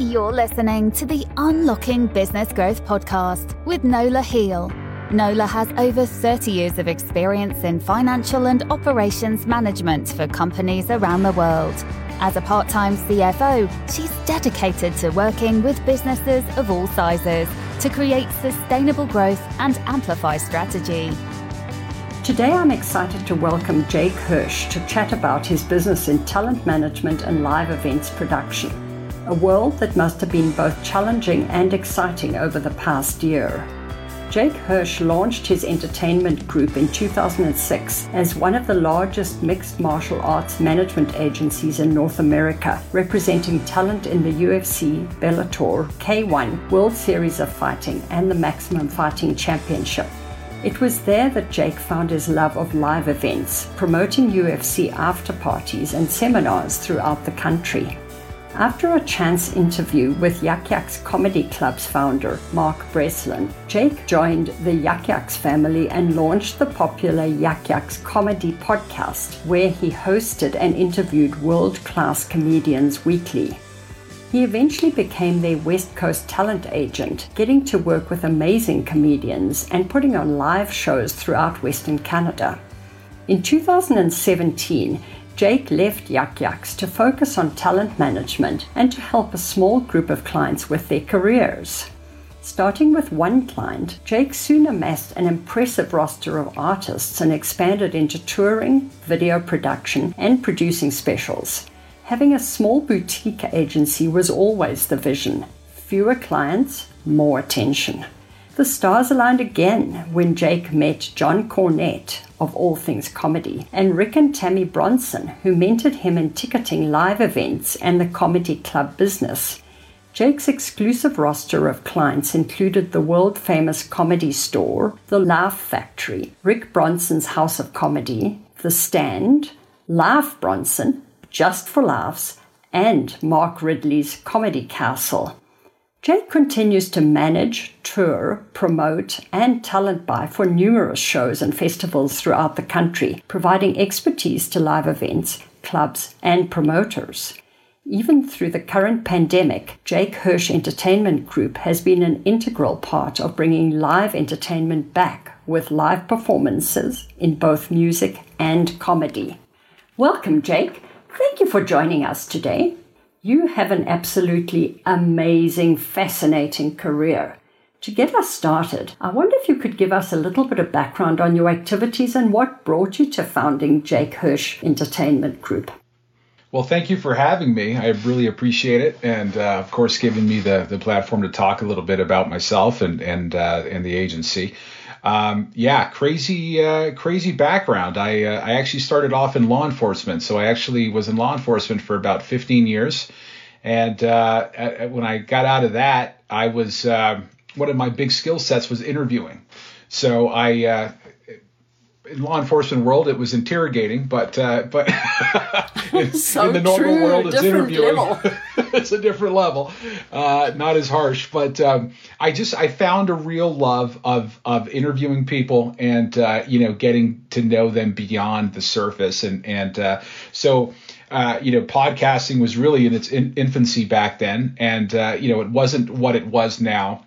You're listening to the Unlocking Business Growth podcast with Nola Heal. Nola has over 30 years of experience in financial and operations management for companies around the world. As a part time CFO, she's dedicated to working with businesses of all sizes to create sustainable growth and amplify strategy. Today, I'm excited to welcome Jake Hirsch to chat about his business in talent management and live events production a world that must have been both challenging and exciting over the past year. Jake Hirsch launched his entertainment group in 2006 as one of the largest mixed martial arts management agencies in North America, representing talent in the UFC, Bellator, K1, World Series of Fighting, and the Maximum Fighting Championship. It was there that Jake found his love of live events, promoting UFC after parties and seminars throughout the country. After a chance interview with Yuk Yuk's Comedy Club's founder, Mark Breslin, Jake joined the Yuk Yuk's family and launched the popular Yuk Yuk's Comedy podcast, where he hosted and interviewed world class comedians weekly. He eventually became their West Coast talent agent, getting to work with amazing comedians and putting on live shows throughout Western Canada. In 2017, Jake left Yuk Yuk's to focus on talent management and to help a small group of clients with their careers. Starting with one client, Jake soon amassed an impressive roster of artists and expanded into touring, video production, and producing specials. Having a small boutique agency was always the vision. Fewer clients, more attention. The stars aligned again when Jake met John Cornette, of All Things Comedy, and Rick and Tammy Bronson, who mentored him in ticketing live events and the comedy club business. Jake's exclusive roster of clients included the world famous comedy store, The Laugh Factory, Rick Bronson's House of Comedy, The Stand, Laugh Boston, Just for Laughs, and Mark Ridley's Comedy Castle. Jake continues to manage, tour, promote, and talent buy for numerous shows and festivals throughout the country, providing expertise to live events, clubs, and promoters. Even through the current pandemic, Jake Hirsch Entertainment Group has been an integral part of bringing live entertainment back with live performances in both music and comedy. Welcome, Jake. Thank you for joining us today. You have an absolutely amazing, fascinating career. To get us started, I wonder if you could give us a little bit of background on your activities and what brought you to founding Jake Hirsch Entertainment Group. Well, thank you for having me. I really appreciate it, and uh, of course, giving me the, the platform to talk a little bit about myself and and uh, and the agency. Um, yeah, crazy, uh, crazy background. I uh, I actually started off in law enforcement, so I actually was in law enforcement for about 15 years, and uh, when I got out of that, I was uh, one of my big skill sets was interviewing. So I uh, in law enforcement world, it was interrogating, but uh, but in, so in, the normal true. world, it's different interviewing. it's a different level, uh, not as harsh. But um, I just I found a real love of of interviewing people and uh, you know getting to know them beyond the surface, and and uh, so. Uh, you know, podcasting was really in its in- infancy back then, and uh, you know, it wasn't what it was now.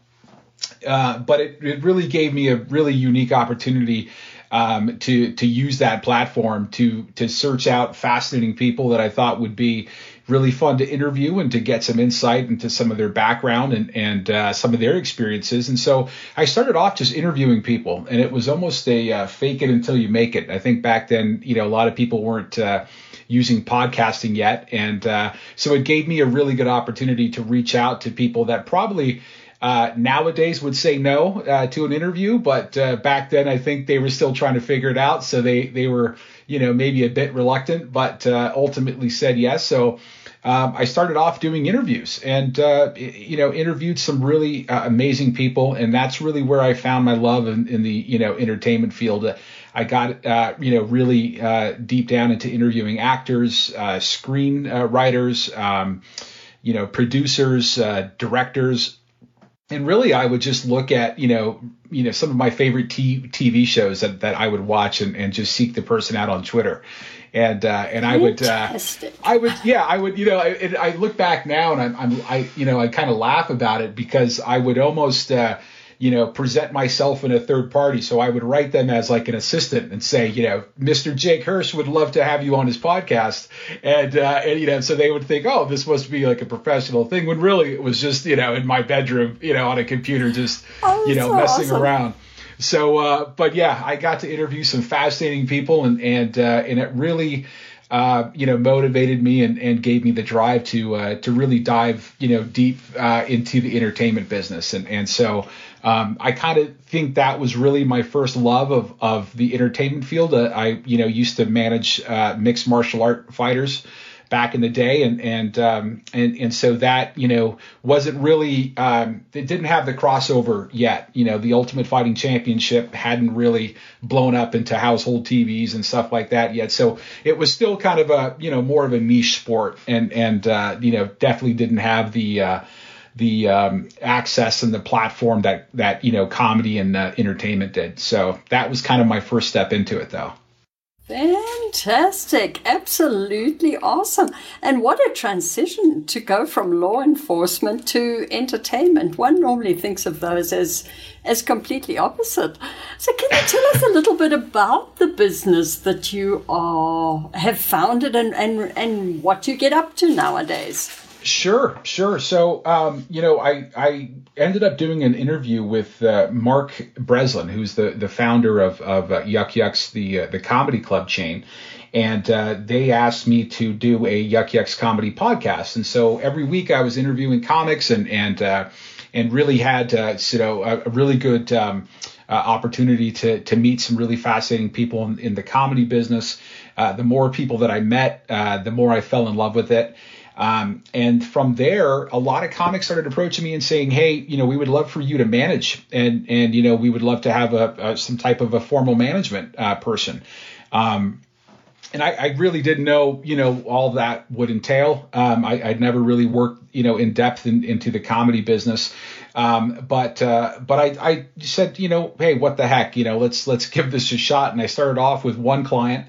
but it, it really gave me a really unique opportunity um, to to use that platform to to search out fascinating people that I thought would be really fun to interview and to get some insight into some of their background and and uh, some of their experiences. And so I started off just interviewing people, and it was almost a uh, fake it until you make it. I think back then, you know, a lot of people weren't. Uh, using podcasting yet and uh, so it gave me a really good opportunity to reach out to people that probably uh, nowadays would say no uh, to an interview, but uh, back then I think they were still trying to figure it out. So they they were you know maybe a bit reluctant, but uh, ultimately said yes. So. Um, I started off doing interviews and, uh, you know, interviewed some really uh, amazing people. And that's really where I found my love in, in the, you know, entertainment field. I got, uh, you know, really uh, deep down into interviewing actors, uh, screenwriters, um, you know, producers, directors, and really I would just look at you know you know some of my favorite t- TV shows that, that I would watch and, and just seek the person out on Twitter. And uh, and I would uh, I would yeah I would you know I, I look back now and I'm, I'm I you know I kind of laugh about it because I would almost uh, you know, present myself in a third party. So I would write them as like an assistant and say, you know, Mr. Jake Hirsch would love to have you on his podcast. And, uh, and, you know, so they would think, oh, this must be like a professional thing when really it was just, you know, in my bedroom, you know, on a computer, just, oh, you know, so messing awesome. around. So, uh, but yeah, I got to interview some fascinating people and, and, uh, and it really, uh, you know, motivated me and, and gave me the drive to uh, to really dive, you know, deep uh, into the entertainment business. And and so um, I kind of think that was really my first love of of the entertainment field. Uh, I you know used to manage uh, mixed martial art fighters back in the day, and and um, and and so that you know wasn't really um, it didn't have the crossover yet. You know, the Ultimate Fighting Championship hadn't really blown up into household TVs and stuff like that yet. So it was still kind of a you know more of a niche sport, and and uh, you know definitely didn't have the uh, the um, access and the platform that that you know comedy and uh, entertainment did. So that was kind of my first step into it, though. Fantastic. Absolutely awesome. And what a transition to go from law enforcement to entertainment. One normally thinks of those as as completely opposite. So can you tell us a little bit about the business that you are have founded and, and, and what you get up to nowadays? Sure, sure. So, um, you know, I I ended up doing an interview with uh, Mark Breslin, who's the the founder of of uh, Yuk Yuk's, the uh, the comedy club chain, and uh, they asked me to do a Yuk Yuk's comedy podcast. And so every week I was interviewing comics and and uh, and really had uh, you know a, a really good. Um, opportunity to to meet some really fascinating people in, in the comedy business. the more people that I met, the more I fell in love with it. Um, and from there, a lot of comics started approaching me and saying, "Hey, you know, we would love for you to manage, and and you know, we would love to have a, a some type of a formal management uh, person." Um, and I, I, really didn't know, you know, all that would entail. Um, I, would never really worked, you know, in depth in, into the comedy business. Um, but uh, but I, I said, you know, hey, what the heck, you know, let's let's give this a shot. And I started off with one client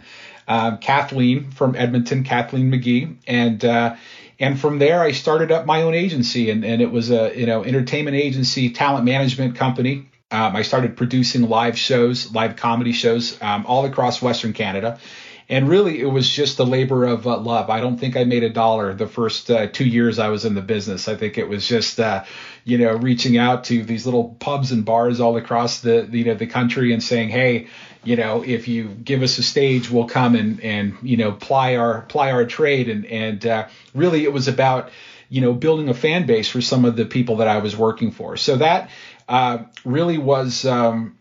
um, Kathleen from Edmonton, Kathleen McGee, and uh, and from there I started up my own agency, and, and it was a you know entertainment agency, talent management company. Um, I started producing live shows, live comedy shows um, all across Western Canada. And really, it was just a labor of uh, love. I don't think I made a dollar the first uh, two years I was in the business. I think it was just, uh, you know, reaching out to these little pubs and bars all across the, the you know the country and saying, hey, you know, if you give us a stage, we'll come and and you know ply our ply our trade. And and uh, really, it was about you know building a fan base for some of the people that I was working for. So that uh, really was. Um,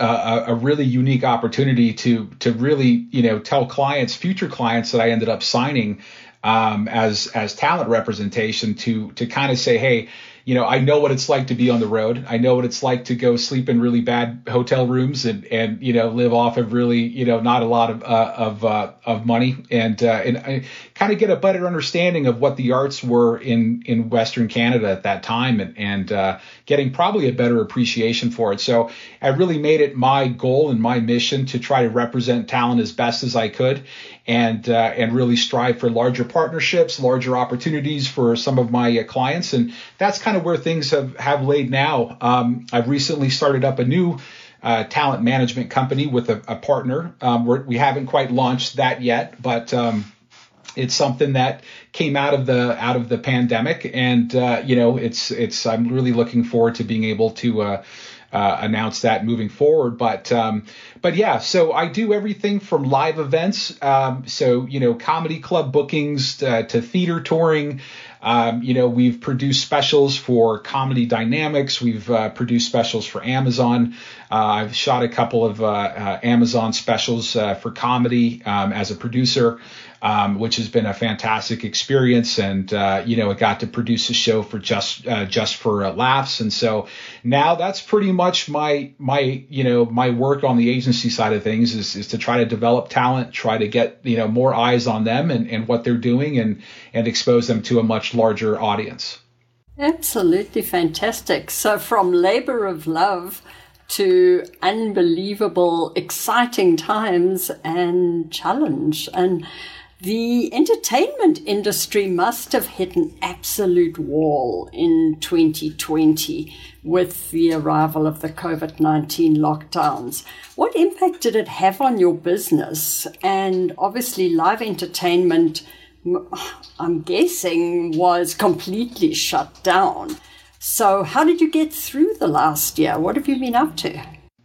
a, a, really unique opportunity to to really you know tell clients, future clients that I ended up signing um, as as talent representation to to kind of say, hey, you know, I know what it's like to be on the road. I know what it's like to go sleep in really bad hotel rooms and, and you know, live off of really, you know, not a lot of uh, of uh, of money and uh, and kind of get a better understanding of what the arts were in in Western Canada at that time and and uh, getting probably a better appreciation for it. So I really made it my goal and my mission to try to represent talent as best as I could and uh, and really strive for larger partnerships, larger opportunities for some of my uh, clients, and that's kind of where things have have laid now. Um, I've recently started up a new. Uh, talent management company with a, a partner. Um, we have not quite launched that yet, but um, it's something that came out of the out of the pandemic, and uh, you know, it's it's. I'm really looking forward to being able to uh, uh, announce that moving forward. But um, but yeah, so I do everything from live events, um, so you know, comedy club bookings uh, to theater touring. Um, you know, we've produced specials for Comedy Dynamics. We've uh, produced specials for Amazon. Uh, I've shot a couple of uh, uh, Amazon specials for comedy um, as a producer um, which has been a fantastic experience. And uh, you know, it got to produce a show for just uh, just for uh, laughs. And so now that's pretty much my my you know my work on the agency side of things is is to try to develop talent, try to get you know more eyes on them and, and what they're doing, and and expose them to a much larger audience. Absolutely fantastic. So from labor of love to unbelievable, exciting times and challenge. And the entertainment industry must have hit an absolute wall in 2020 with the arrival of the COVID 19 lockdowns. What impact did it have on your business? And obviously, live entertainment, I'm guessing, was completely shut down. So, how did you get through the last year? What have you been up to?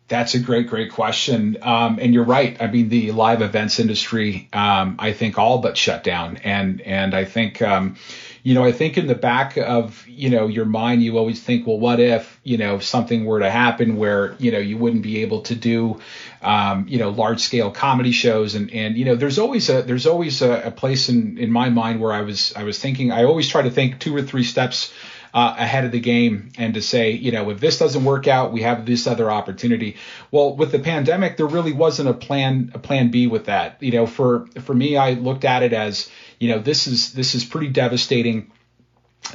That's a great, great question. Um, and you're right. I mean, the live events industry, um, I think, all but shut down. And and I think, um, you know, I think in the back of you know your mind, you always think, well, what if you know something were to happen where you know you wouldn't be able to do, um, you know, large scale comedy shows. And and you know, there's always a there's always a, a place in in my mind where I was I was thinking. I always try to think two or three steps uh, ahead of the game and to say, you know, if this doesn't work out, we have this other opportunity. Well, with the pandemic, there really wasn't a plan a plan B with that. You know, for for me, I looked at it as, you know, this is this is pretty devastating.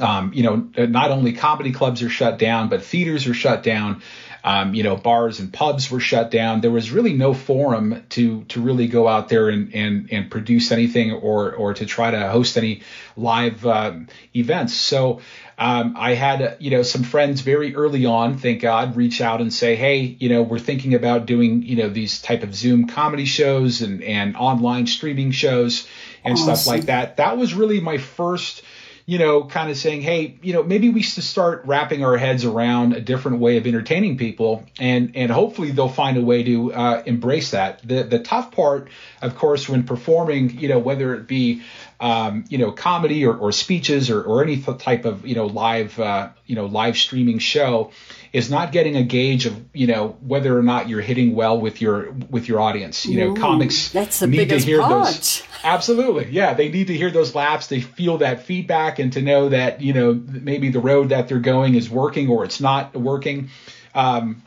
Um, you know, not only comedy clubs are shut down, but theaters are shut down. Um, you know, bars and pubs were shut down. There was really no forum to to really go out there and and, and produce anything or or to try to host any live uh, events. So um, I had, you know, some friends very early on, thank God, reach out and say, hey, you know, we're thinking about doing, you know, these type of Zoom comedy shows and, and online streaming shows and awesome. stuff like that. That was really my first – you know, kind of saying, hey, you know, maybe we should start wrapping our heads around a different way of entertaining people, and and hopefully they'll find a way to uh, embrace that. The the tough part, of course, when performing, you know, whether it be um, you know, comedy or, or speeches or, or any type of, you know, live, uh, you know, live streaming show is not getting a gauge of, you know, whether or not you're hitting well with your, with your audience. You know, Ooh, comics that's the need to hear part. those. Absolutely. Yeah. They need to hear those laughs. They feel that feedback and to know that, you know, maybe the road that they're going is working or it's not working. Um,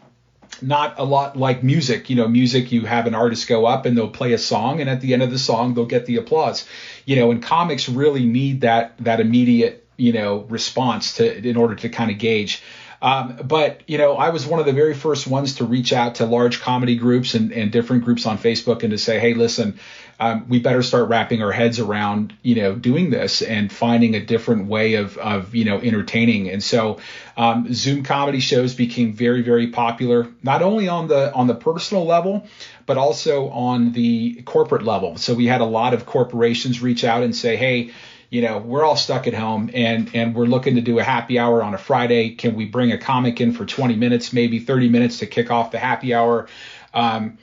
not a lot like music. You know, music, you have an artist go up and they'll play a song, and at the end of the song, they'll get the applause. You know, and comics really need that that immediate you know response to in order to kind of gauge. Um, but you know, I was one of the very first ones to reach out to large comedy groups and, and different groups on Facebook and to say, hey, listen, um, we better start wrapping our heads around, you know, doing this and finding a different way of, of you know, entertaining. And so, um, Zoom comedy shows became very, very popular, not only on the on the personal level, but also on the corporate level. So we had a lot of corporations reach out and say, hey, you know, we're all stuck at home and and we're looking to do a happy hour on a Friday. Can we bring a comic in for 20 minutes, maybe 30 minutes to kick off the happy hour? Um,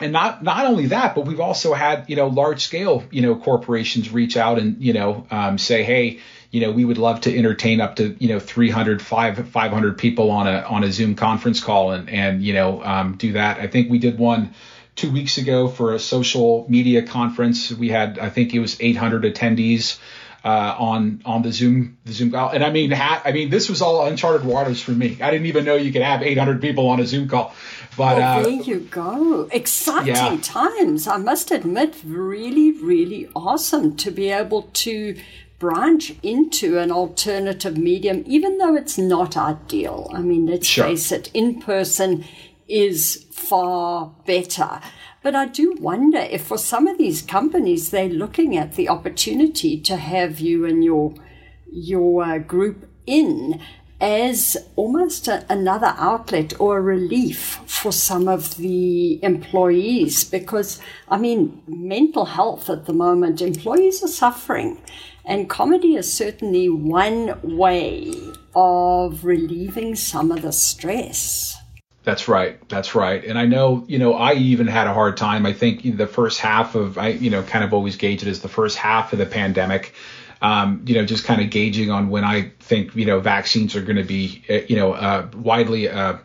and not not only that, but we've also had you know large scale you know corporations reach out and you know um, say, hey, you know we would love to entertain up to you know 300 500 people on a on a Zoom conference call and and you know um, do that. I think we did one two weeks ago for a social media conference. We had I think it was 800 attendees uh, on on the Zoom the Zoom call. And I mean, ha- I mean, this was all uncharted waters for me. I didn't even know you could have 800 people on a Zoom call. But uh, there you go, exciting yeah. times. I must admit, really, really awesome to be able to branch into an alternative medium, even though it's not ideal. I mean, let's sure. face it, in person is far better. But I do wonder if for some of these companies, they're looking at the opportunity to have you and your your uh, group in as almost a, another outlet or a relief for some of the employees because I mean mental health at the moment employees are suffering and comedy is certainly one way of relieving some of the stress. That's right. That's right. And I know, you know, I even had a hard time. I think the first half of, I, you know, kind of always gauge it as the first half of the pandemic. Um, you know, just kind of gauging on when I think, you know, vaccines are going to be, uh, you know, uh, widely uh,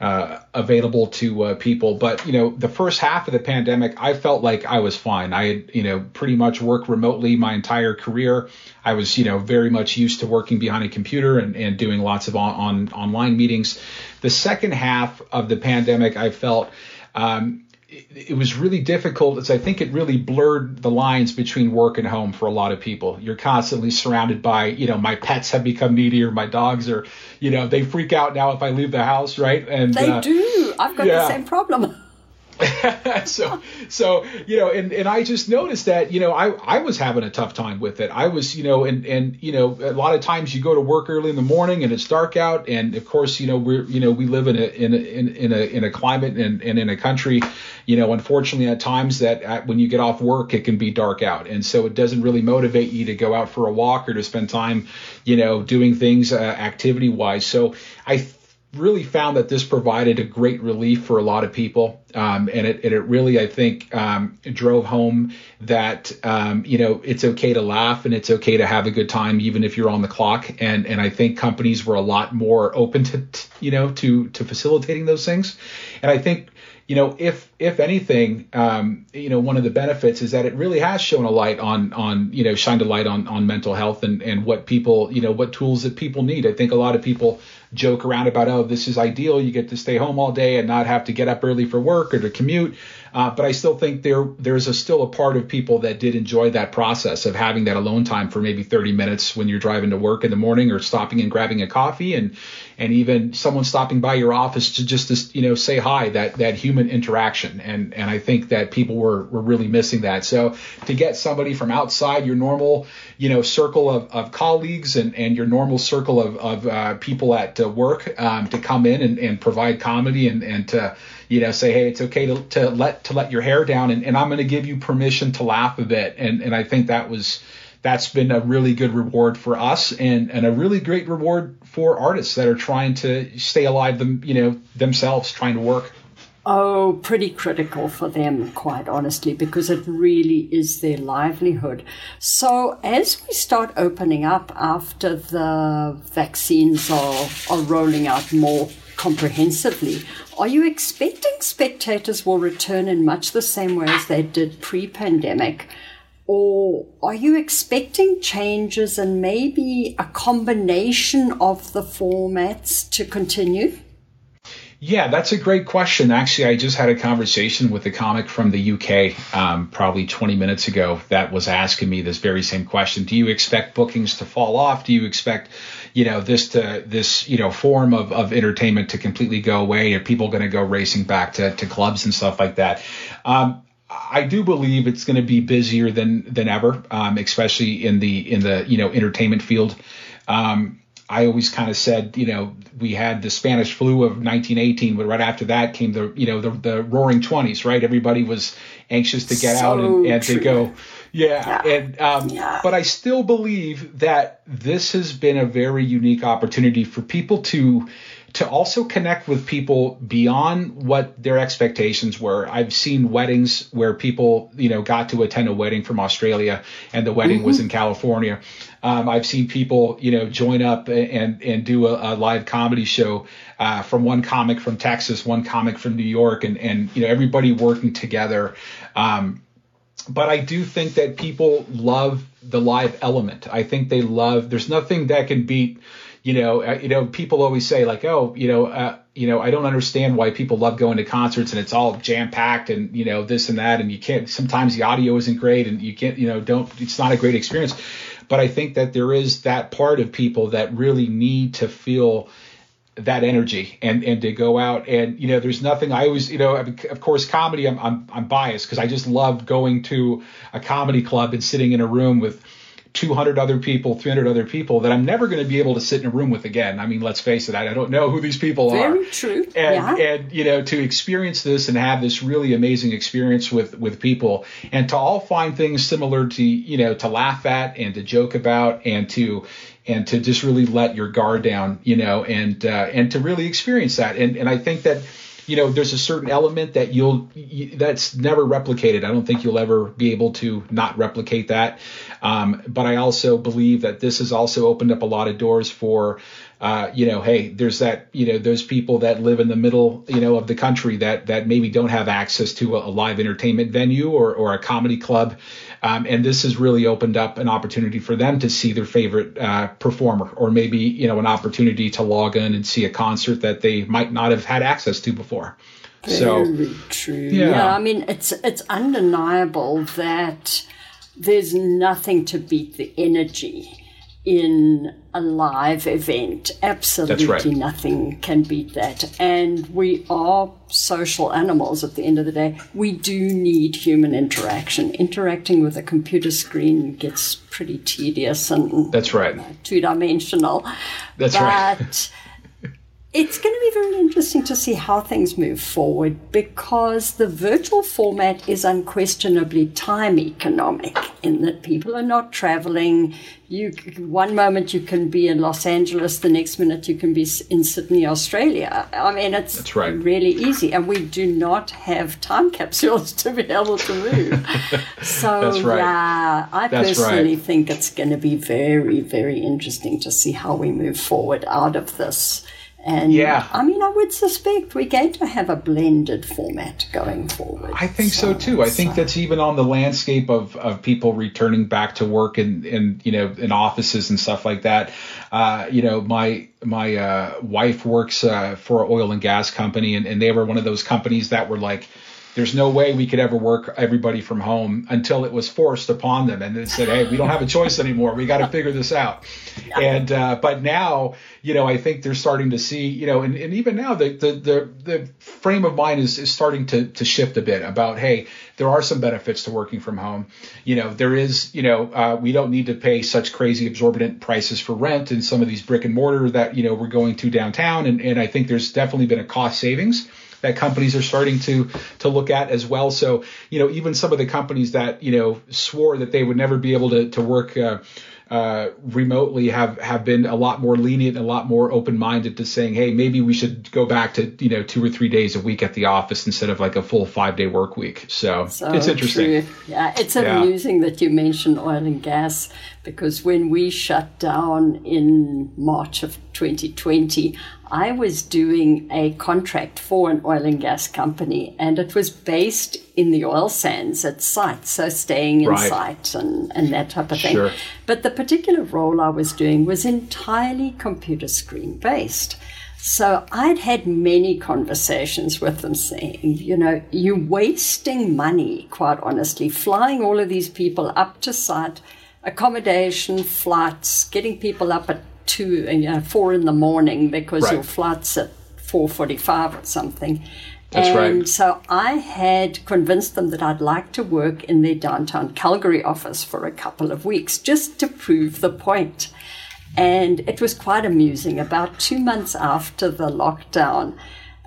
uh, available to uh, people. But you know, the first half of the pandemic, I felt like I was fine. I had you know pretty much worked remotely my entire career. I was you know very much used to working behind a computer and, and doing lots of on, on online meetings. The second half of the pandemic, I felt. Um, it, it was really difficult. As I think it really blurred the lines between work and home for a lot of people. You're constantly surrounded by, you know, my pets have become needier. My dogs are, you know, they freak out now if I leave the house, right? And they uh, do. I've got yeah. the same problem. so so you know and, and i just noticed that you know I, I was having a tough time with it. I was you know and and you know a lot of times you go to work early in the morning and it's dark out. And of course you know we're you know we live in a in a in, a in a climate and, and in a country you know unfortunately at times that at, when you get off work it can be dark out. And so it doesn't really motivate you to go out for a walk or to spend time you know doing things uh, activity wise so i really found that this provided a great relief for a lot of people. Um, and, it, it, really, I think, um, drove home that, um, you know, it's okay to laugh and it's okay to have a good time, even if you're on the clock. And, and I think companies were a lot more open to, you know, to, to facilitating those things. And I think, you know, if if anything, um, you know, one of the benefits is that it really has shown a light on on you know shined a light on on mental health and and what people you know what tools that people need. I think a lot of people joke around about oh this is ideal you get to stay home all day and not have to get up early for work or to commute uh, but I still think there there's a, still a part of people that did enjoy that process of having that alone time for maybe 30 minutes when you're driving to work in the morning or stopping and grabbing a coffee and and even someone stopping by your office to just to, you know say hi that that human interaction. And and I think that people were were really missing that. So to get somebody from outside your normal you know circle of, of colleagues and and your normal circle of of uh, people at uh, work um, to come in and, and provide comedy and and to you know, say, hey, it's okay to, to let to let your hair down, and, and I'm going to give you permission to laugh a bit, and and I think that was that's been a really good reward for us, and and a really great reward for artists that are trying to stay alive them, you know, themselves, trying to work. Oh, pretty critical for them, quite honestly, because it really is their livelihood. So, as we start opening up after the vaccines are, are rolling out more comprehensively, are you expecting spectators will return in much the same way as they did pre pandemic? Or are you expecting changes and maybe a combination of the formats to continue? Yeah, that's a great question. Actually, I just had a conversation with a comic from the UK um, probably 20 minutes ago that was asking me this very same question. Do you expect bookings to fall off? Do you expect you know this to this you know form of, of entertainment to completely go away? Are people going to go racing back to, to clubs and stuff like that? Um, I do believe it's going to be busier than than ever, um, especially in the in the you know entertainment field. Um, I always kind of said, you know, we had the Spanish flu of 1918, but right after that came the, you know, the, the Roaring Twenties, right? Everybody was anxious to get so out and, and to go, yeah, yeah. and um, yeah. but I still believe that this has been a very unique opportunity for people to to also connect with people beyond what their expectations were. I've seen weddings where people, you know, got to attend a wedding from Australia and the wedding mm-hmm. was in California. Um, I've seen people, you know, join up and and do a, a live comedy show uh, from one comic from Texas, one comic from New York, and and you know everybody working together. Um, but I do think that people love the live element. I think they love. There's nothing that can beat. You know, uh, you know, people always say like, oh, you know, uh, you know, I don't understand why people love going to concerts and it's all jam packed and you know this and that and you can't. Sometimes the audio isn't great and you can't. You know, don't. It's not a great experience. But I think that there is that part of people that really need to feel that energy and and to go out and you know there's nothing I always you know of course comedy I'm I'm, I'm biased because I just love going to a comedy club and sitting in a room with 200 other people 300 other people that I'm never going to be able to sit in a room with again I mean let's face it I, I don't know who these people Very are Very true and yeah. and you know to experience this and have this really amazing experience with with people and to all find things similar to you know to laugh at and to joke about and to and to just really let your guard down, you know, and uh, and to really experience that. And and I think that you know there's a certain element that you'll that's never replicated. I don't think you'll ever be able to not replicate that. Um, but I also believe that this has also opened up a lot of doors for. Uh, you know, hey, there's that, you know, those people that live in the middle, you know, of the country that that maybe don't have access to a, a live entertainment venue or, or a comedy club, um, and this has really opened up an opportunity for them to see their favorite uh, performer, or maybe you know an opportunity to log in and see a concert that they might not have had access to before. Very so true. Yeah. yeah, I mean it's it's undeniable that there's nothing to beat the energy in a live event. Absolutely right. nothing can beat that. And we are social animals at the end of the day. We do need human interaction. Interacting with a computer screen gets pretty tedious and That's right. Uh, two dimensional. That's but right. it's going to be very interesting to see how things move forward because the virtual format is unquestionably time economic in that people are not traveling. You one moment you can be in Los Angeles, the next minute you can be in Sydney, Australia. I mean, it's right. really easy, and we do not have time capsules to be able to move. so That's right. yeah, I That's personally right. think it's going to be very, very interesting to see how we move forward out of this. And Yeah. I mean, I would suspect we're going to have a blended format going forward. I think so, too. I think that's even on the landscape of, of people returning back to work and, in you know in offices and stuff like that. Uh, you know, my my uh, wife works uh, for an oil and gas company, and, and they were one of those companies that were like, there's no way we could ever work everybody from home until it was forced upon them, and they said, hey, we don't have a choice anymore. We got to figure this out. And uh, but now, you know, I think they're starting to see, you know, and, and even now the, the the the frame of mind is, is starting to to shift a bit about, hey, there are some benefits to working from home. You know, there is, you know, uh, we don't need to pay such crazy exorbitant prices for rent in some of these brick and mortar that you know we're going to downtown, and and I think there's definitely been a cost savings that companies are starting to to look at as well. So you know, even some of the companies that you know swore that they would never be able to to work. Uh, uh, remotely have have been a lot more lenient, a lot more open minded to saying, hey, maybe we should go back to you know two or three days a week at the office instead of like a full five day work week. So, So it's interesting. true. Yeah, it's Yeah. amusing that you mention oil and gas because when we shut down in March of 2020, I was doing a contract for an oil and gas company, and it was based in the oil sands at site, so staying in Right. site and, and that type of thing. Sure. But the particular role I was doing was entirely computer screen based. So I'd had many conversations with them saying, you know, you're wasting money, quite honestly, flying all of these people up to site, accommodation, flights, getting people up at two, you know, four in the morning because Right. your flight's at four forty-five or something. That's and right. so I had convinced them that I'd like to work in their downtown Calgary office for a couple of weeks just to prove the point. And it was quite amusing. About two months after the lockdown,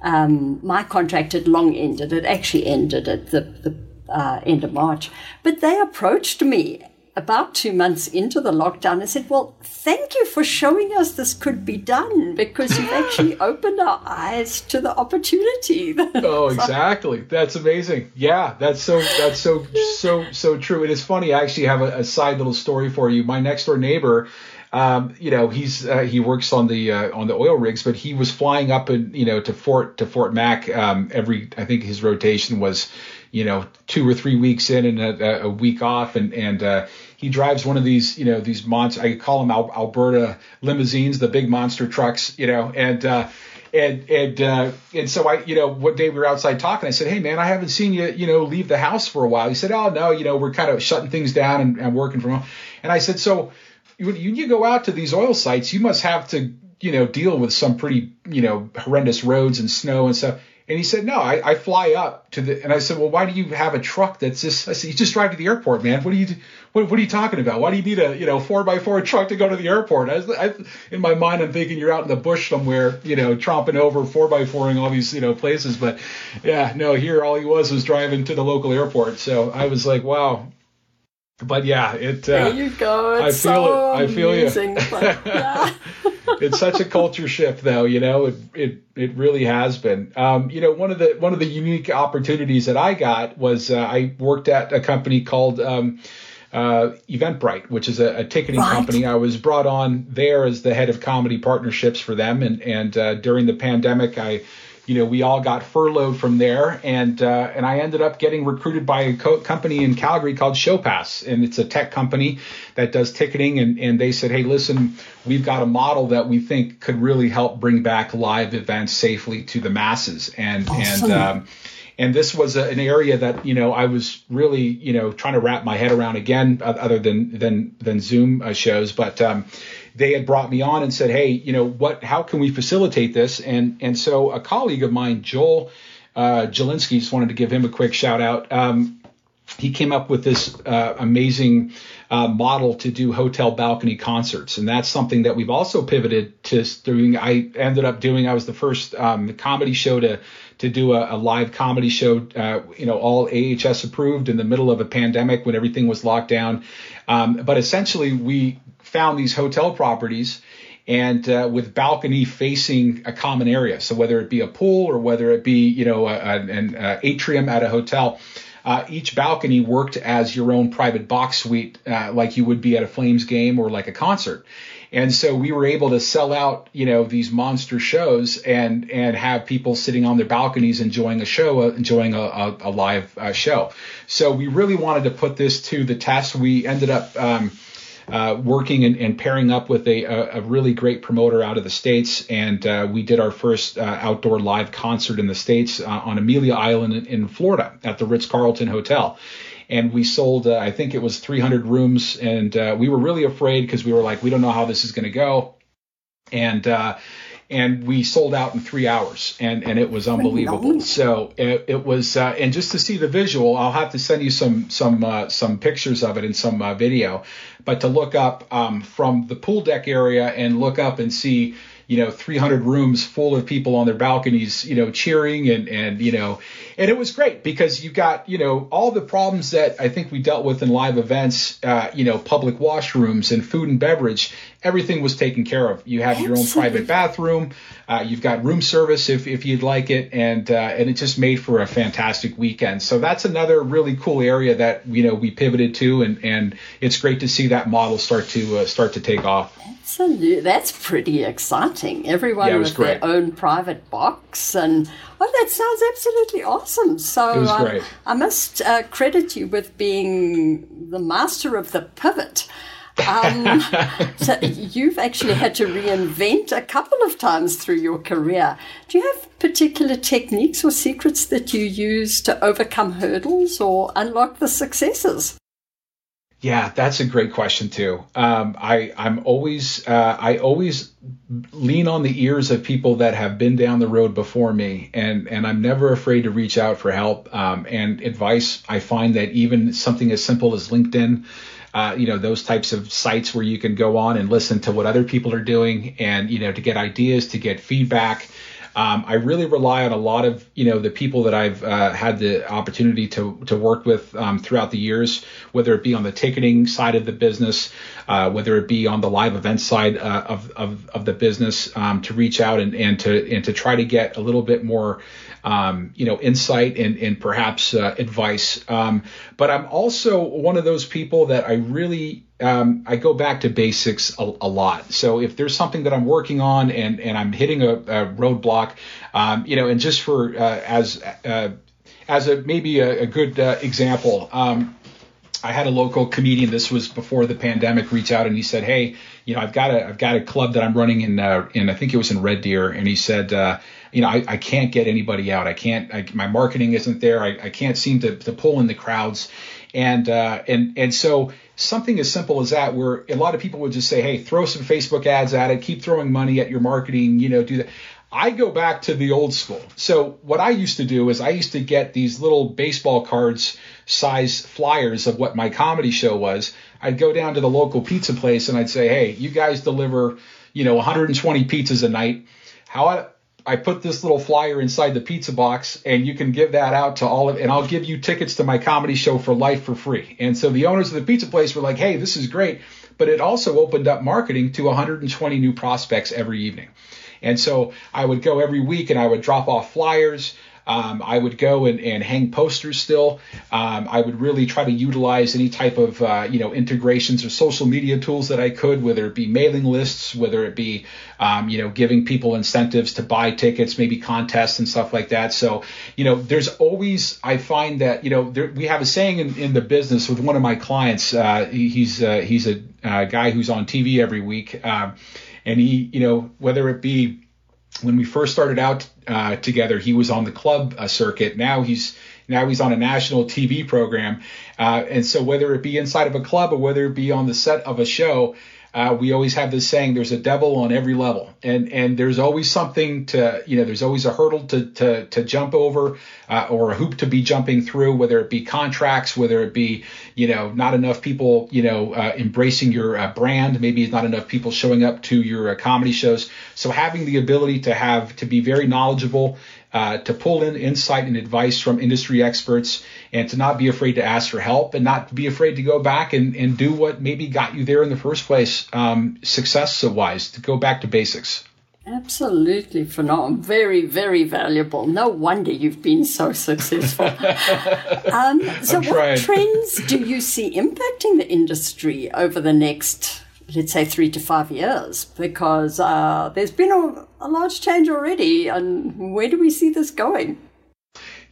um, my contract had long ended. It actually ended at the, the uh, end of March. But they approached me about two months into the lockdown and said, Well, thank you for showing us this could be done because you've actually opened our eyes to the opportunity. Oh, exactly. That's amazing. Yeah, that's so that's so so so true. It is funny. I actually have a, a side little story for you. My next door neighbor, um, you know, he's uh, he works on the uh, on the oil rigs, but he was flying up and you know to Fort to Fort Mac um, every. I think his rotation was, you know, two or three weeks in and a, a week off, and and uh, he drives one of these, you know, these monster. I call them Al- Alberta limousines, the big monster trucks, you know, and. Uh, and and uh, and so I, you know, one day we were outside talking. I said, "Hey, man, I haven't seen you, you know, leave the house for a while." He said, "Oh no, you know, we're kind of shutting things down and, and working from home." And I said, "So, when you, you go out to these oil sites, you must have to, you know, deal with some pretty, you know, horrendous roads and snow and stuff." And he said, "No, I, I fly up to the." And I said, "Well, why do you have a truck that's just?" I said, "You just drive to the airport, man. What are you?" What, what are you talking about? Why do you need a you know four by four truck to go to the airport? I, I, in my mind, I'm thinking you're out in the bush somewhere, you know, tromping over four by fouring all these you know places. But yeah, no, here all he was was driving to the local airport. So I was like, wow. But yeah, it. Uh, there you go. I It's feel so it. I feel you. amusing, but, yeah. it's such a culture shift though you know it it, it really has been um, you know one of the one of the unique opportunities that i got was uh, i worked at a company called um, uh, eventbrite which is a, a ticketing Right. company i was brought on there as the head of comedy partnerships for them and and uh, during the pandemic i you know, we all got furloughed from there, and uh, and I ended up getting recruited by a co- company in Calgary called ShowPass, and it's a tech company that does ticketing, and and they said, hey, listen, we've got a model that we think could really help bring back live events safely to the masses, and awesome. and. Um, and this was a, an area that you know I was really you know trying to wrap my head around again, other than than than Zoom uh, shows. But um, they had brought me on and said, hey, you know what? How can we facilitate this? And and so a colleague of mine, Joel uh, Jelinski, just wanted to give him a quick shout out. Um, he came up with this uh, amazing uh, model to do hotel balcony concerts, and that's something that we've also pivoted to doing. I ended up doing. I was the first um, comedy show to to do a, a live comedy show, uh, you know, all AHS approved in the middle of a pandemic when everything was locked down. Um, but essentially, we found these hotel properties and uh, with balcony facing a common area. So whether it be a pool or whether it be, you know, a, a, an a atrium at a hotel. Uh, each balcony worked as your own private box suite, uh, like you would be at a Flames game or like a concert. And so we were able to sell out, you know, these monster shows and and have people sitting on their balconies enjoying a show, uh, enjoying a, a, a live uh, show. So we really wanted to put this to the test. We ended up. Um, uh, working and, and, pairing up with a, a, really great promoter out of the states, and uh, we did our first uh, outdoor live concert in the states uh, on Amelia Island in, in Florida at the Ritz Carlton Hotel. And we sold uh, I think it was 300 rooms, and uh, we were really afraid because we were like we don't know how this is going to go, and uh, and we sold out in three hours, and and it was unbelievable. So it, it was, uh, and just to see the visual, I'll have to send you some some uh, some pictures of it and some uh, video, but to look up um, from the pool deck area and look up and see you know 300 rooms full of people on their balconies you know cheering and and you know and it was great because you got you know all the problems that I think we dealt with in live events uh, you know public washrooms and food and beverage everything was taken care of you have your own private bathroom uh, you've got room service if, if you'd like it and uh, and it just made for a fantastic weekend so that's another really cool area that you know we pivoted to and and it's great to see that model start to uh, start to take off Absolutely. That's pretty exciting. Everyone yeah, with great. their own private box. And oh, that sounds absolutely awesome. So um, I must uh, credit you with being the master of the pivot. Um, so you've actually had to reinvent a couple of times through your career. Do you have particular techniques or secrets that you use to overcome hurdles or unlock the successes? Yeah, that's a great question too. Um, I I'm always uh, I always lean on the ears of people that have been down the road before me, and and I'm never afraid to reach out for help um, and advice. I find that even something as simple as LinkedIn. Uh, you know those types of sites where you can go on and listen to what other people are doing and you know to get ideas to get feedback um, I really rely on a lot of you know the people that I've uh, had the opportunity to to work with um, throughout the years, whether it be on the ticketing side of the business, uh, whether it be on the live event side uh, of, of of the business, um, to reach out and and to and to try to get a little bit more um, you know, insight and, and perhaps uh, advice. Um, but I'm also one of those people that I really um, I go back to basics a, a, lot. So if there's something that I'm working on and and I'm hitting a, a roadblock, um, you know, and just for uh, as uh, as a maybe a, a good uh, example. Um, I had a local comedian. This was before the pandemic. Reach out and he said, "Hey, you know, I've got a I've got a club that I'm running in uh, in I think it was in Red Deer." And he said, uh, "You know, I, I can't get anybody out. I can't. I, my marketing isn't there. I, I can't seem to, to pull in the crowds." And uh, and and so something as simple as that, where a lot of people would just say, "Hey, throw some Facebook ads at it. Keep throwing money at your marketing. You know, do that." I go back to the old school. So what I used to do is I used to get these little baseball cards size flyers of what my comedy show was. I'd go down to the local pizza place and I'd say, "Hey, you guys deliver, you know, 120 pizzas a night. How I, put this little flyer inside the pizza box and you can give that out to all of and I'll give you tickets to my comedy show for life for free." And so the owners of the pizza place were like, "Hey, this is great." But it also opened up marketing to 120 new prospects every evening. And so I would go every week and I would drop off flyers. Um, I would go and, and hang posters still. Um, I would really try to utilize any type of uh, you know integrations or social media tools that I could, whether it be mailing lists, whether it be um, you know giving people incentives to buy tickets, maybe contests and stuff like that. So you know, there's always I find that you know there, we have a saying in, in the business with one of my clients. Uh, he, he's uh, he's a uh, guy who's on TV every week, um, and he you know whether it be when we first started out uh, together, he was on the club uh, circuit. Now he's now he's on a national TV program, uh, and so whether it be inside of a club or whether it be on the set of a show, uh, we always have this saying: "There's a devil on every level," and and there's always something to you know, there's always a hurdle to to to jump over uh, or a hoop to be jumping through, whether it be contracts, whether it be you know not enough people you know uh, embracing your uh, brand, maybe not enough people showing up to your uh, comedy shows. So having the ability to have to be very knowledgeable uh, to pull in insight and advice from industry experts and to not be afraid to ask for help and not be afraid to go back and, and do what maybe got you there in the first place um, success wise to go back to basics Absolutely phenomenal. Very, very valuable. No wonder you've been so successful. um, so, what trends do you see impacting the industry over the next let's say three to five years because uh, there's been a, a large change already. And where do we see this going?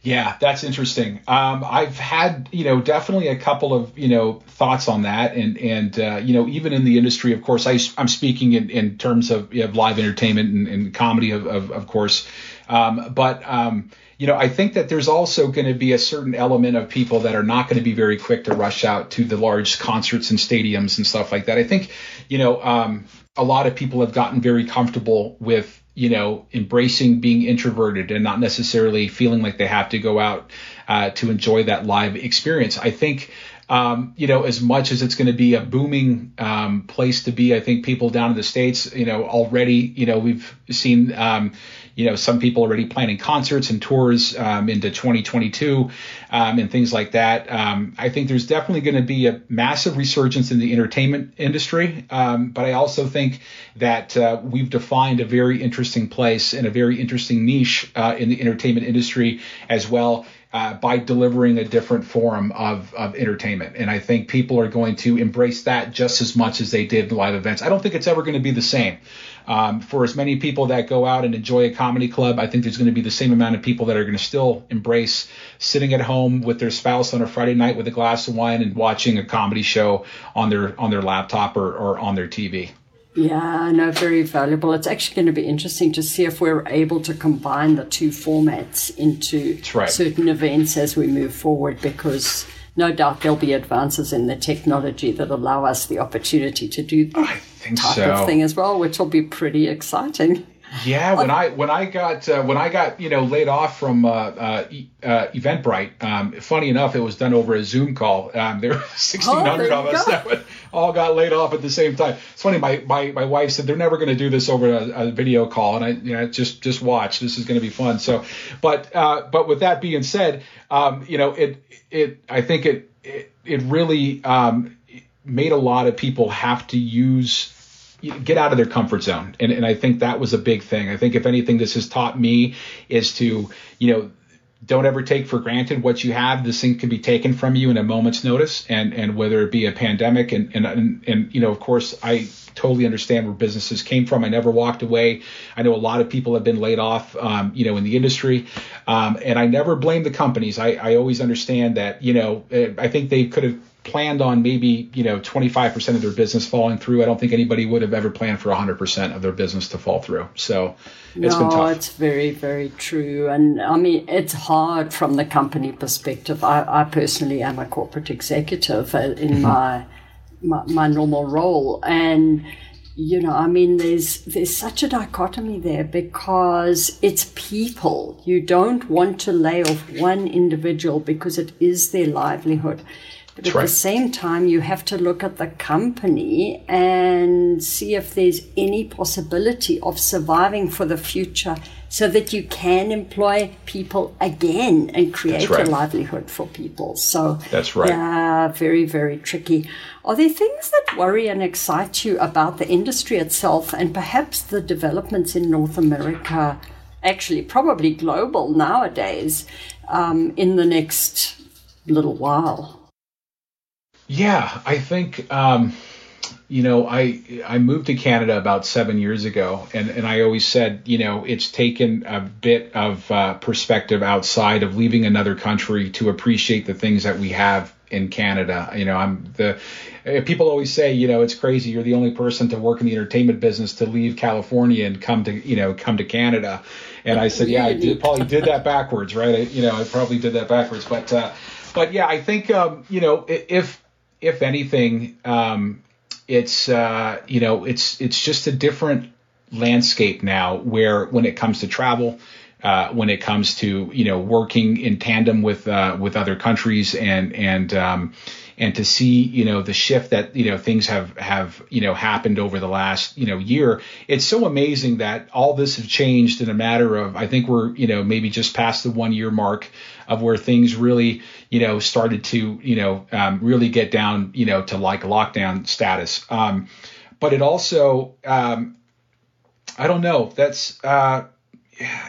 Yeah, that's interesting. Um, I've had, you know, definitely a couple of, you know, thoughts on that, and and uh, you know, even in the industry, of course, I, am speaking in, in terms of, live entertainment and, and comedy, of, of, of course, um, but um, you know, I think that there's also going to be a certain element of people that are not going to be very quick to rush out to the large concerts and stadiums and stuff like that. I think, you know, um, a lot of people have gotten very comfortable with you know, embracing being introverted and not necessarily feeling like they have to go out uh, to enjoy that live experience. I think um, you know, as much as it's going to be a booming um, place to be, I think people down in the states, you know, already, you know, we've seen, um, you know, some people already planning concerts and tours um, into 2022 um, and things like that. Um, I think there's definitely going to be a massive resurgence in the entertainment industry, but I also think that uh, we've defined a very interesting place and a very interesting niche uh, in the entertainment industry as well uh, by delivering a different form of, of entertainment. And I think people are going to embrace that just as much as they did live events. I don't think it's ever going to be the same. Um, for as many people that go out and enjoy a comedy club, I think there's going to be the same amount of people that are going to still embrace sitting at home with their spouse on a Friday night with a glass of wine and watching a comedy show on their on their laptop or, or on their TV. Yeah, no, very valuable. It's actually going to be interesting to see if we're able to combine the two formats into right. certain events as we move forward because no doubt there'll be advances in the technology that allow us the opportunity to do that type so. of thing as well, which will be pretty exciting. Yeah, when I when I got uh, when I got you know laid off from uh, uh, uh, Eventbrite, um, funny enough, it was done over a Zoom call. Um, there were 1,600 oh, of us go. that all got laid off at the same time. It's funny. My my, my wife said they're never going to do this over a, a, video call, and I you know just just watch. This is going to be fun. So, but uh, but with that being said, um, you know it it I think it it, it really um, made a lot of people have to use get out of their comfort zone. And, and I think that was a big thing. I think if anything, this has taught me is to, you know, don't ever take for granted what you have. This thing can be taken from you in a moment's notice, and and whether it be a pandemic, and and and, and you know, of course, I totally understand where businesses came from. I never walked away. I know a lot of people have been laid off, um, you know, in the industry, um, and I never blame the companies. I, I always understand that, you know, I think they could have planned on maybe you know 25% of their business falling through. I don't think anybody would have ever planned for 100% of their business to fall through. So it's no, been tough. it's very very true, and I mean it's hard from the company perspective. I, I personally am a corporate executive uh, in mm-hmm. my, my my normal role, and you know i mean there's there's such a dichotomy there because it's people you don't want to lay off one individual because it is their livelihood but at right. the same time, you have to look at the company and see if there's any possibility of surviving for the future so that you can employ people again and create right. a livelihood for people. So that's right. Yeah, very, very tricky. Are there things that worry and excite you about the industry itself and perhaps the developments in North America actually probably global nowadays um, in the next little while. Yeah, I think um, you know I I moved to Canada about seven years ago, and and I always said you know it's taken a bit of uh, perspective outside of leaving another country to appreciate the things that we have in Canada. You know, I'm the people always say, you know, it's crazy. You're the only person to work in the entertainment business to leave California and come to, you know, come to Canada. And I said, yeah, I did, probably did that backwards, right? I, you know, I probably did that backwards. But, uh, but yeah, I think, um, you know, if if anything, um, it's uh, you know, it's it's just a different landscape now where when it comes to travel uh, when it comes to you know working in tandem with uh, with other countries and and um, and to see you know the shift that you know things have have you know happened over the last you know year it's so amazing that all this have changed in a matter of I think we're you know maybe just past the one year mark of where things really you know started to you know um, really get down you know to like lockdown status. Um, but it also um, I don't know that's uh,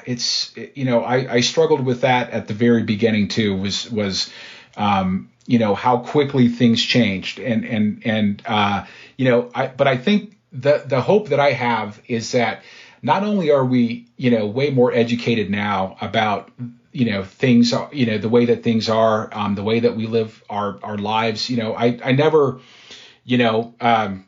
it's you know I, I struggled with that at the very beginning too was was um, you know how quickly things changed. And and and uh, you know I but I think the the hope that I have is that not only are we you know way more educated now about you know things you know the way that things are um, the way that we live our our lives you know I I never you know um,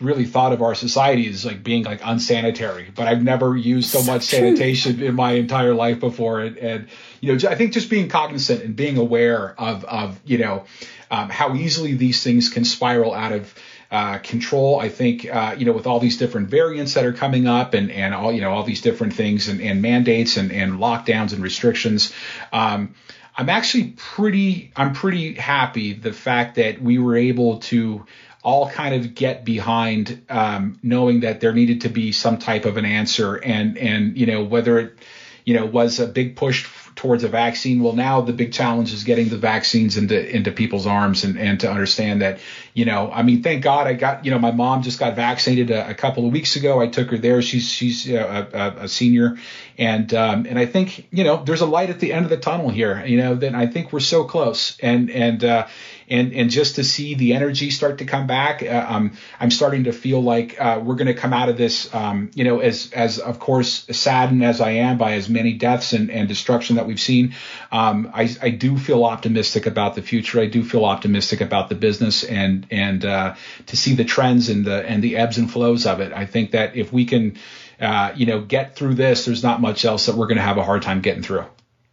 really thought of our society as like being like unsanitary, but I've never used so much sanitation in my entire life before. And, and, you know, I think just being cognizant and being aware of, of, you know, um, how easily these things can spiral out of, uh, control. I think, uh, you know, with all these different variants that are coming up and, and all, you know, all these different things and, and mandates and, and lockdowns and restrictions, um, I'm actually pretty, I'm pretty happy the fact that we were able to, all kind of get behind um, knowing that there needed to be some type of an answer. And and you know whether it you know was a big push towards a vaccine well now the big challenge is getting the vaccines into into people's arms and and to understand that you know i mean thank god i got you know my mom just got vaccinated a, a couple of weeks ago. I took her there. She's she's a, a, a senior. And um, and i think you know there's a light at the end of the tunnel here you know that i think we're so close. And and uh, and and just to see the energy start to come back, uh, um, I'm starting to feel like uh, we're going to come out of this, um, you know, as as of course saddened as I am by as many deaths and, and destruction that we've seen. Um, I, I do feel optimistic about the future. I do feel optimistic about the business and and uh, to see the trends and the and the ebbs and flows of it. I think that if we can, uh, you know, get through this, there's not much else that we're going to have a hard time getting through.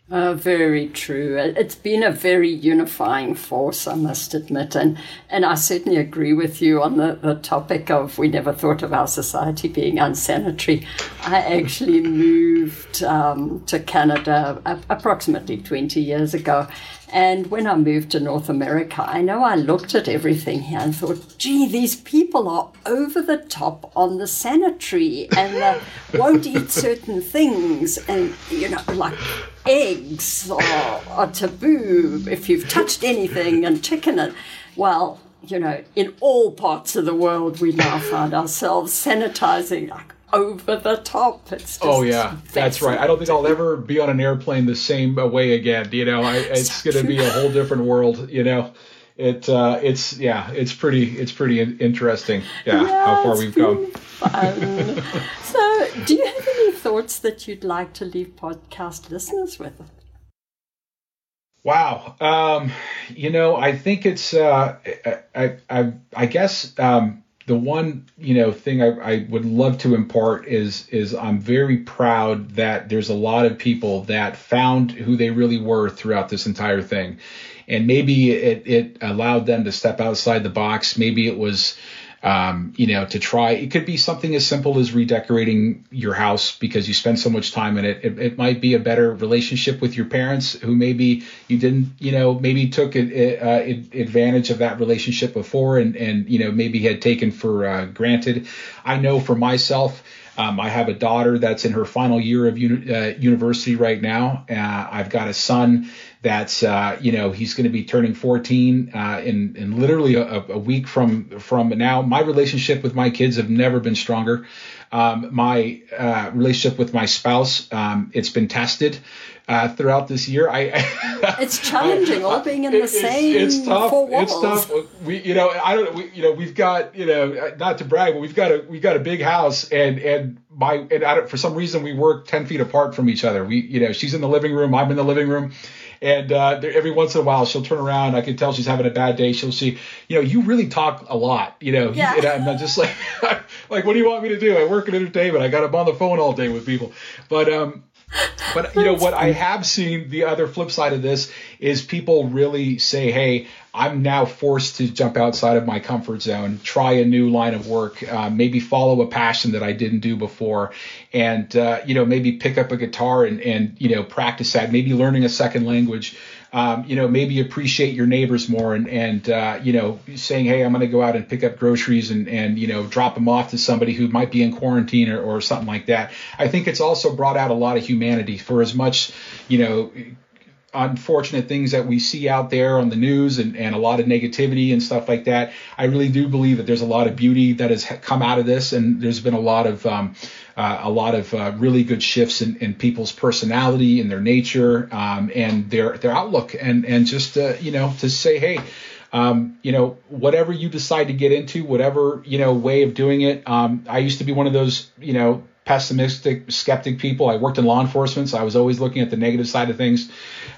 Uh, very true. It's been a very unifying force, I must admit. And, and I certainly agree with you on the, the topic of we never thought of our society being unsanitary. I actually moved um, to Canada approximately 20 years ago. And when I moved to North America, I know I looked at everything here and thought, gee, these people are over the top on the sanitary and won't eat certain things. And, you know, like eggs are, are taboo if you've touched anything and chicken it. Well, you know, in all parts of the world, we now find ourselves sanitizing like over the top. It's oh yeah, that's right. I don't think I'll ever be on an airplane the same way again. You know, I, it's going to be a whole different world. You know, it uh, it's yeah, it's pretty it's pretty interesting. Yeah, yeah how far we've come. so, do you have any thoughts that you'd like to leave podcast listeners with? Wow. Um, you know, I think it's, uh, I, I, I guess, um, the one you know thing I, I, would love to impart is is I'm very proud that there's a lot of people that found who they really were throughout this entire thing, and maybe it it allowed them to step outside the box. Maybe it was um, you know, to try. It could be something as simple as redecorating your house because you spend so much time in it. It, it might be a better relationship with your parents who maybe you didn't, you know, maybe took a, a, a advantage of that relationship before and, and, you know, maybe had taken for uh, granted. I know for myself, Um, I have a daughter that's in her final year of uni- uh, university right now. Uh, I've got a son that's uh, you know he's going to be turning 14 uh, in in literally a, a, week from from now. My relationship with my kids have never been stronger. Um, my uh, relationship with my spouse, um, it's been tested uh, throughout this year. I it's challenging, I, all being in the same it's, tough. Four walls. It's tough. We, you know, I don't, we, you know, we've got, you know, not to brag, but we've got a we've got a big house, and and my and I don't, for some reason we work ten feet apart from each other. We, you know, she's in the living room, I'm in the living room. And uh, every once in a while, she'll turn around. I can tell she's having a bad day. She'll see, you know, you really talk a lot, you know. Yeah. And I'm not just like, like, what do you want me to do? I work in entertainment. I got up on the phone all day with people. But um, but you know what I have seen the other flip side of this is people really say, "Hey, I'm now forced to jump outside of my comfort zone, try a new line of work, uh, maybe follow a passion that I didn't do before, and uh, you know maybe pick up a guitar and and you know practice that, maybe learning a second language." um, you know, maybe appreciate your neighbors more and, and uh, you know, saying, hey, I'm going to go out and pick up groceries and, and, you know, drop them off to somebody who might be in quarantine or, or something like that. I think it's also brought out a lot of humanity for as much, you know, unfortunate things that we see out there on the news and, and a lot of negativity and stuff like that. I really do believe that there's a lot of beauty that has come out of this, and there's been a lot of um, uh, a lot of uh, really good shifts in, in people's personality and their nature um, and their their outlook, and and just uh, you know to say, hey. Um, you know, whatever you decide to get into, whatever, you know, way of doing it. Um, I used to be one of those, you know, pessimistic, skeptic people. I worked in law enforcement, so I was always looking at the negative side of things,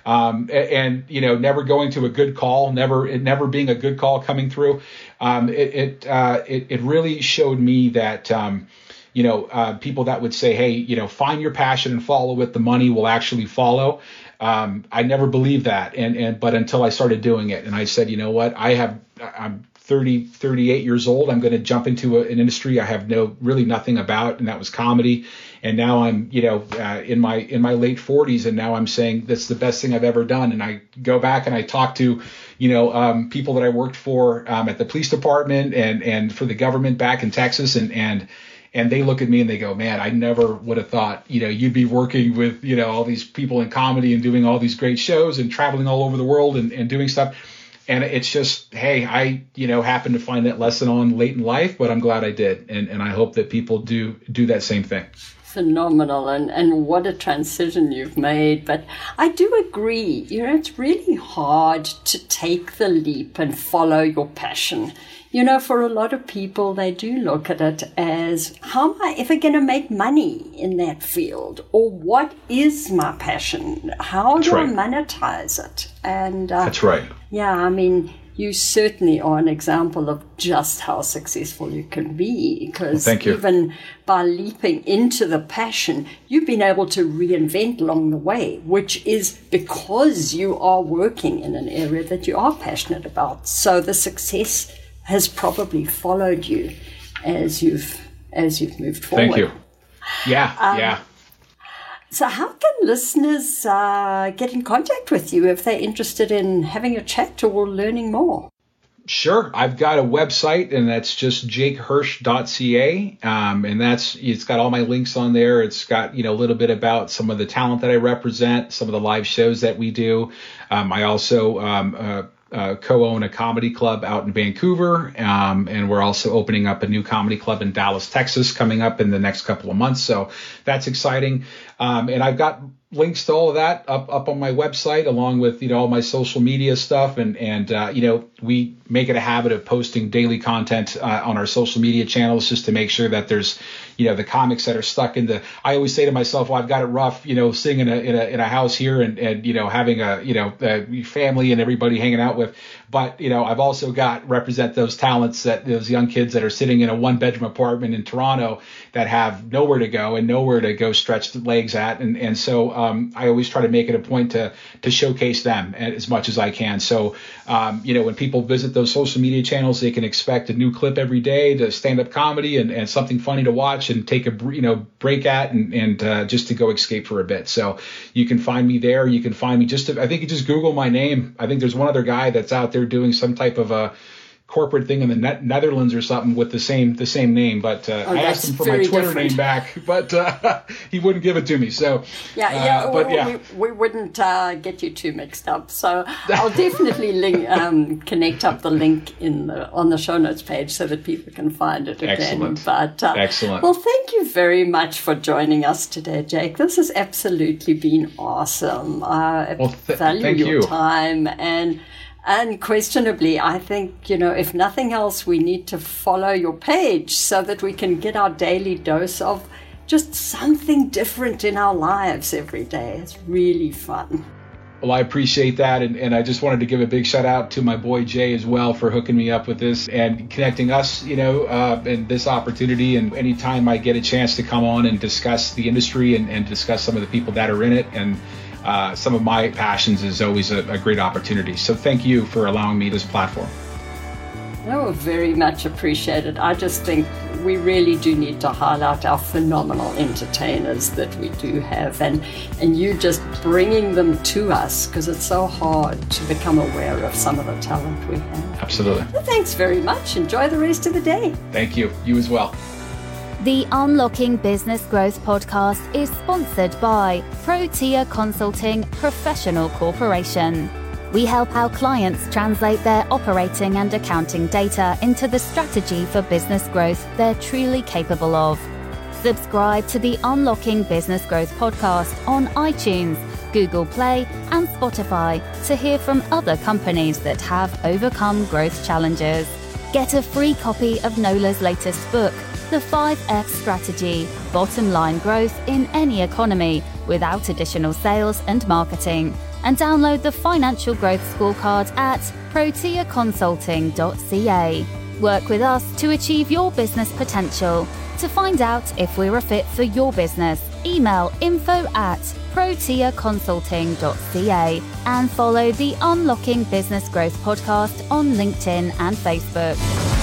um, and, you know, never going to a good call, never it never being a good call coming through. Um, it it, uh, it, it really showed me that. Um, you know, uh, people that would say, "Hey, you know, find your passion and follow it. The money will actually follow." Um, I never believed that, and and but until I started doing it, and I said, you know what, I have, I'm 30, 38 years old. I'm going to jump into a, an industry I have no really nothing about, and that was comedy. And now I'm, you know, uh, in my in my late 40s, and now I'm saying that's the best thing I've ever done. And I go back and I talk to, you know, um, people that I worked for um, at the police department and and for the government back in Texas, and and and they look at me and they go, man, I never would have thought, you know, you'd be working with, you know, all these people in comedy and doing all these great shows and traveling all over the world and, and doing stuff and it's just hey i you know happened to find that lesson on late in life but i'm glad i did. And and i hope that people do do that same thing. Phenomenal. And and what a transition you've made. But i do agree you know it's really hard to take the leap and follow your passion you know, for a lot of people, they do look at it as how am I ever going to make money in that field? Or what is my passion? How That's do right. I monetize it? And uh, That's right. Yeah, I mean, you certainly are an example of just how successful you can be because well, even by leaping into the passion, you've been able to reinvent along the way, which is because you are working in an area that you are passionate about. So the success has probably followed you as you've as you've moved forward. Thank you. Yeah, um, yeah. So, how can listeners uh, get in contact with you if they're interested in having a chat or learning more? Sure, I've got a website, and that's just jakehirsch.ca, um, and that's it's got all my links on there. It's got you know a little bit about some of the talent that I represent, some of the live shows that we do. Um, I also um, uh, uh, co-own a comedy club out in Vancouver, um, and we're also opening up a new comedy club in Dallas, Texas, coming up in the next couple of months. So that's exciting. Um, and I've got links to all of that up up on my website, along with you know all my social media stuff, and and uh, you know we make it a habit of posting daily content uh, on our social media channels just to make sure that there's you know the comics that are stuck in the. I always say to myself, well, I've got it rough, you know, sitting in a in a, in a house here and and you know having a you know a family and everybody hanging out with. But you know, I've also got represent those talents that those young kids that are sitting in a one bedroom apartment in Toronto that have nowhere to go and nowhere to go stretch the legs at, and and so um, I always try to make it a point to to showcase them as much as I can. So um, you know, when people visit those social media channels, they can expect a new clip every day to stand up comedy and, and something funny to watch and take a you know break at and and uh, just to go escape for a bit. So you can find me there. You can find me just to, I think you just Google my name. I think there's one other guy that's out there doing some type of a corporate thing in the ne- Netherlands or something with the same the same name. But uh, oh, I asked him for my Twitter different. name back, but uh, he wouldn't give it to me. So yeah, yeah, uh, but yeah, we, we wouldn't uh, get you too mixed up. So I'll definitely link um, connect up the link in the on the show notes page so that people can find it again. Excellent. But uh, excellent. Well, thank you very much for joining us today, Jake. This has absolutely been awesome. I well, th- value thank your you. time and. Unquestionably, I think, you know, if nothing else, we need to follow your page so that we can get our daily dose of just something different in our lives every day. It's really fun. Well, I appreciate that. And, and I just wanted to give a big shout out to my boy Jay as well for hooking me up with this and connecting us, you know, uh, in this opportunity. And anytime I get a chance to come on and discuss the industry and, and discuss some of the people that are in it and uh, some of my passions is always a, a great opportunity. So thank you for allowing me this platform. Oh, very much appreciated. I just think we really do need to highlight our phenomenal entertainers that we do have and, and you just bringing them to us because it's so hard to become aware of some of the talent we have. Absolutely. Thanks very much. Enjoy the rest of the day. Thank you. You as well. The Unlocking Business Growth podcast is sponsored by Protea Consulting Professional Corporation. We help our clients translate their operating and accounting data into the strategy for business growth they're truly capable of. Subscribe to the Unlocking Business Growth podcast on iTunes, Google Play, and Spotify to hear from other companies that have overcome growth challenges. Get a free copy of Nola's latest book, The 5F Strategy Bottom Line Growth in Any Economy, without additional sales and marketing and download the Financial Growth Scorecard at proteaconsulting.ca. Work with us to achieve your business potential. To find out if we're a fit for your business, email info at proteaconsulting.ca and follow the Unlocking Business Growth podcast on LinkedIn and Facebook.